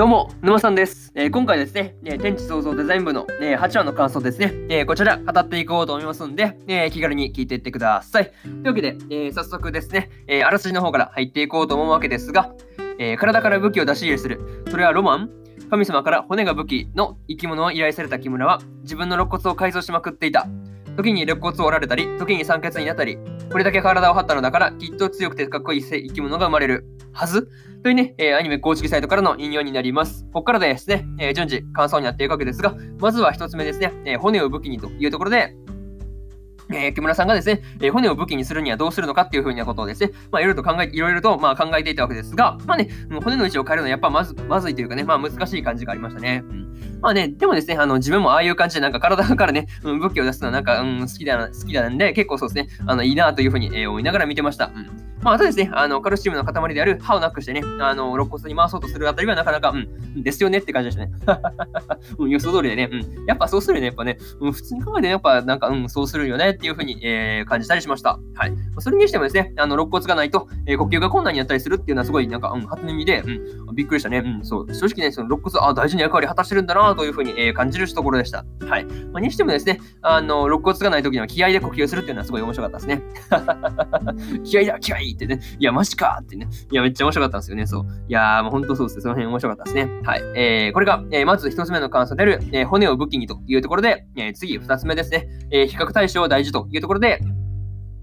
どうも、沼さんです。えー、今回ですね、えー、天地創造デザイン部の、えー、8話の感想ですね、えこちら語っていこうと思いますんで、え気軽に聞いていってください。というわけで、え早速ですね、えあらすじの方から入っていこうと思うわけですが、え体から武器を出し入れする。それはロマン神様から骨が武器の生き物を依頼された木村は自分の肋骨を改造しまくっていた。時に肋骨を折られたり、時に酸欠になったり、これだけ体を張ったのだから、きっと強くてかっこいい生き物が生まれるはずというね、えー、アニメ公式サイトからの引用になります。ここからですね、えー、順次感想になっていくわけですが、まずは1つ目ですね、えー、骨を武器にというところで、えー、木村さんがですね、えー、骨を武器にするにはどうするのかっていうふうなことをですね、まあ、いろいろと考え、いろいろと、まあ、考えていたわけですが、まあね、骨の位置を変えるのはやっぱまず、まずいというかね、まあ、難しい感じがありましたね。まあね、でもですね、あの、自分もああいう感じで、なんか体からね、うん、武器を出すのはなんか、うん、好きだな、好きなんで、結構そうですね、あの、いいなというふうに、えー、思いながら見てました。うんまあ、あとですね、あの、カルシウムの塊である歯をなくしてね、あの、肋骨に回そうとするあたりはなかなか、うん、ですよねって感じでしたね。うん、予想通りでね、うん、やっぱそうするよね、やっぱね、うん、普通に考えてやっぱなんか、うん、そうするよねっていうふうに、えー、感じたりしました。はい。それにしてもですね、あの、肋骨がないと、えー、呼吸が困難になったりするっていうのはすごい、なんか、うん、初耳で、うん、びっくりしたね。うん、そう。正直ね、その肋骨、あ、大事な役割果たしてるんだなというふうに、えー、感じるところでした。はい。まあ、にしてもですね、あの、肋骨がない時には気合で呼吸するっていうのはすごい面白かったですね。気合だ、気合ってね。いや、マジかってね。いや、めっちゃ面白かったんですよね。そう。いやー、もう本当そうですね。その辺面白かったですね。はい。えー、これが、えー、まず一つ目の感想である、えー、骨を武器にというところで、えー、次二つ目ですね。えー、比較対象大事というところで、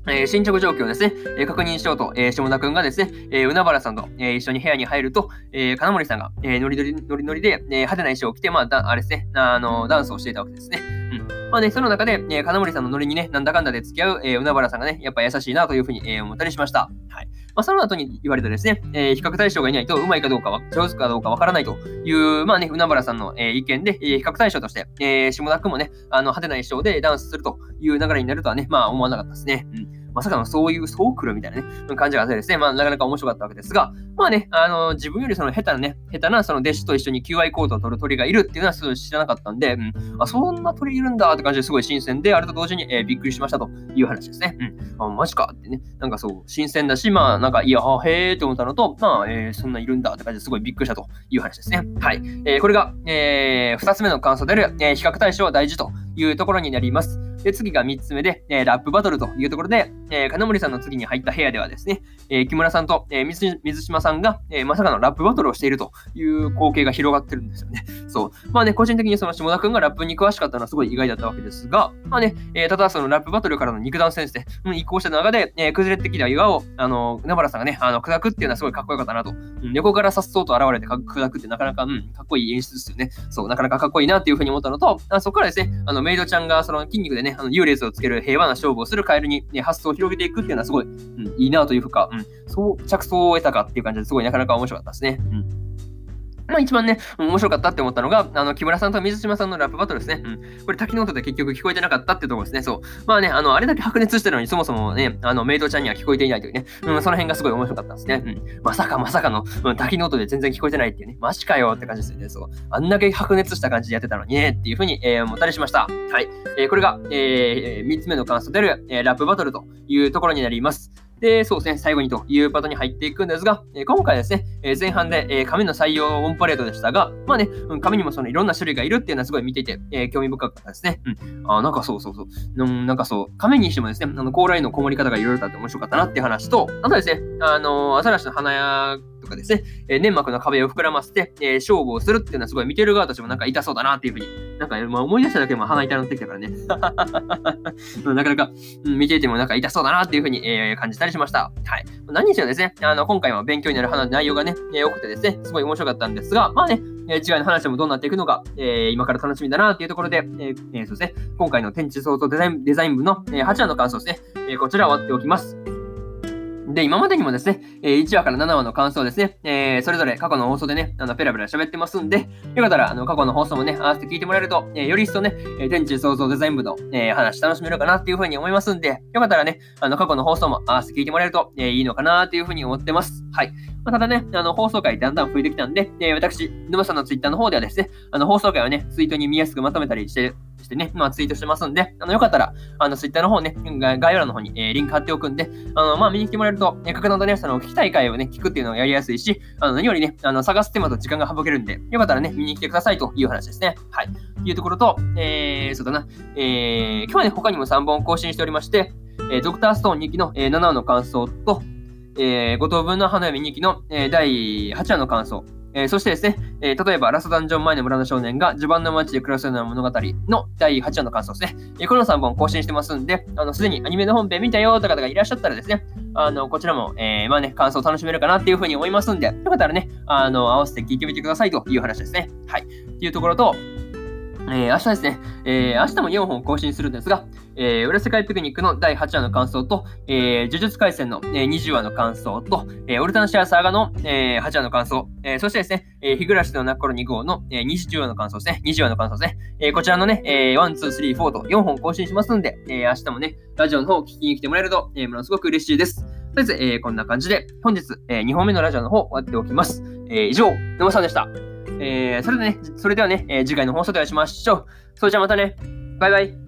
えー、進捗状況をですね、えー、確認しようと、えー、下田くんがですね、えー、海原さんと、えー、一緒に部屋に入ると、えー、金森さんが、えー、ノリノリノリノリで、えー、派手な衣装を着て、まあ、だあれですね、あの、ダンスをしていたわけですね。うん。まあね、その中で、えー、金森さんのノリにね、なんだかんだで付き合う、えー、海原さんがね、やっぱ優しいなというふうに、えー、思ったりしました。はい。まあ、その後に言われたですね、えー、比較対象がいないとうまいかどうかは、上手かどうかわからないという、まあね、海原さんの、えー、意見で、えー、比較対象として、えー、下田くんもね、あの、派手な衣装でダンスするという流れになるとはね、まあ思わなかったですね。うん。まさかのそういう、そう来るみたいなね、感じがあってですね、まあなかなか面白かったわけですが、まあね、あの、自分よりその下手なね、下手なその弟子と一緒に QI コードを取る鳥がいるっていうのはすごい知らなかったんで、うん、あ、そんな鳥いるんだって感じですごい新鮮で、あれと同時に、えー、びっくりしましたという話ですね。うん。あ、マジかってね、なんかそう、新鮮だし、まあなんか、いや、へーって思ったのと、まあ、えー、そんないるんだって感じですごいびっくりしたという話ですね。はい。えー、これが、えー、二つ目の感想である、えー、比較対象は大事というところになります。で、次が3つ目で、えー、ラップバトルというところで、えー、金森さんの次に入った部屋ではですね、えー、木村さんと、えー、水島さんが、えー、まさかのラップバトルをしているという光景が広がってるんですよね。そう。まあね、個人的にその下田くんがラップに詳しかったのはすごい意外だったわけですが、まあね、えー、ただそのラップバトルからの肉弾戦士ですね、うん、移行した中で、えー、崩れてきた岩を、あの、海原さんがね、あの、砕くっていうのはすごいかっこよかったなと。うん、横からさっそうと現れて砕くってなかなか、うん、かっこいい演出ですよね。そう、なかなかかっこいいなっていうふうに思ったのと、あそこからですね、あの、メイドちゃんがその筋肉でねね、あの優劣をつける平和な勝負をするカエルに、ね、発想を広げていくっていうのはすごい、うん、いいなというか、うん、そう着想を得たかっていう感じですごいなかなか面白かったですね。うんまあ一番ね、面白かったって思ったのが、あの、木村さんと水島さんのラップバトルですね。うん。これ滝の音で結局聞こえてなかったってところですね。そう。まあね、あの、あれだけ白熱してるのにそもそもね、あの、メイドちゃんには聞こえていないというね、うん、その辺がすごい面白かったんですね。うん。まさかまさかの、うん、滝の音で全然聞こえてないっていうね、マジかよって感じですよね。そう。あんだけ白熱した感じでやってたのにね、っていうふうに、えー、思ったりしました。はい。えー、これが、えー、3つ目の感想である、えー、ラップバトルというところになります。で、そうですね、最後にというパートに入っていくんですが、え、今回ですね、え、前半で、え、紙の採用オンパレードでしたが、まあね、うん、紙にもそのいろんな種類がいるっていうのはすごい見ていて、え、興味深かったですね。うん。あ、なんかそうそうそう。うん、なんかそう、紙にしてもですね、あの、高麗のこもり方がいろいろあって面白かったなっていう話と、あとですね、あのー、アザラシの花屋とかですね、え粘膜の壁を膨らませて、え勝負をするっていうのはすごい見てる側としてもなんか痛そうだなっていうふうに、なんか、まあ、思い出しただけでも鼻痛くなってきたからね。なかなか、うん、見ていてもなんか痛そうだなっていうふうに、えー、感じたりしました。はい。何にしろですね、あの、今回は勉強になる内容がね、えー、多くてですね、すごい面白かったんですが、まあね、えー、違いの話もどうなっていくのか、えー、今から楽しみだなっていうところで、えーえー、そうですね、今回の天地創造デザインデザイン部の、え、8話の感想ですね、え、こちら終わっておきます。で、今までにもですね、え1話から7話の感想ですね、えー、それぞれ過去の放送でね、あの、ペラペラ喋ってますんで、よかったら、あの、過去の放送もね、合わせて聞いてもらえると、えー、より一層ね、え天地創造デザイン部の、え、話楽しめるかなっていうふうに思いますんで、よかったらね、あの、過去の放送も合わせて聞いてもらえると、えいいのかなっていうふうに思ってます。はい。まあ、ただね、あの、放送回だんだん増えてきたんで、え私、沼さんのツイッターの方ではですね、あの、放送回をね、ツイートに見やすくまとめたりして、してね、まあ、ツイートしてますんで、あの、よかったら、あの、ツイッターの方ね、概要欄の方に、えー、リンク貼っておくんで、あの、まあ、見に来てもらえると、えー、格納とね、その、聞きたい回をね、聞くっていうのがやりやすいし、あの、何よりね、あの、探す手間と時間が省けるんで、よかったらね、見に来てくださいという話ですね。はい。というところと、えー、そうだな、えー、今日はね、他にも3本更新しておりまして、えー、ドクターストーン2期の、えー、7話の感想と、えー、5等分の花嫁2期の、えー、第8話の感想、えー、そしてですね、えー、例えば、ラストダンジョン前の村の少年が序盤の街で暮らすような物語の第8話の感想ですね。えー、この3本更新してますんで、あの、すでにアニメの本編見たよという方がいらっしゃったらですね、あの、こちらも、えー、まあね、感想を楽しめるかなっていうふうに思いますんで、よかったらね、あの、合わせて聞いてみてくださいという話ですね。はい。っていうところと、えー、明日ですね、えー、明日も4本更新するんですが、えー、裏世界ピクニックの第8話の感想と、えー、呪術廻戦の、えー、20話の感想と、えー、オルタナシアサーガの、えー、8話の感想、えー、そしてですね、えー、日暮らしの泣く頃2号の、えー、20話の感想ですね、20話の感想ですね、えー、こちらのね、えー、1、2、3、4と4本更新しますんで、えー、明日もね、ラジオの方を聞きに来てもらえると、えー、ものすごく嬉しいです。とりあえず、えー、こんな感じで、本日、えー、2本目のラジオの方終わっておきます。えー、以上、沼さんでした。えー、それでね、それではね、えー、次回の放送でお会いしましょう。それじゃあまたね。バイバイ。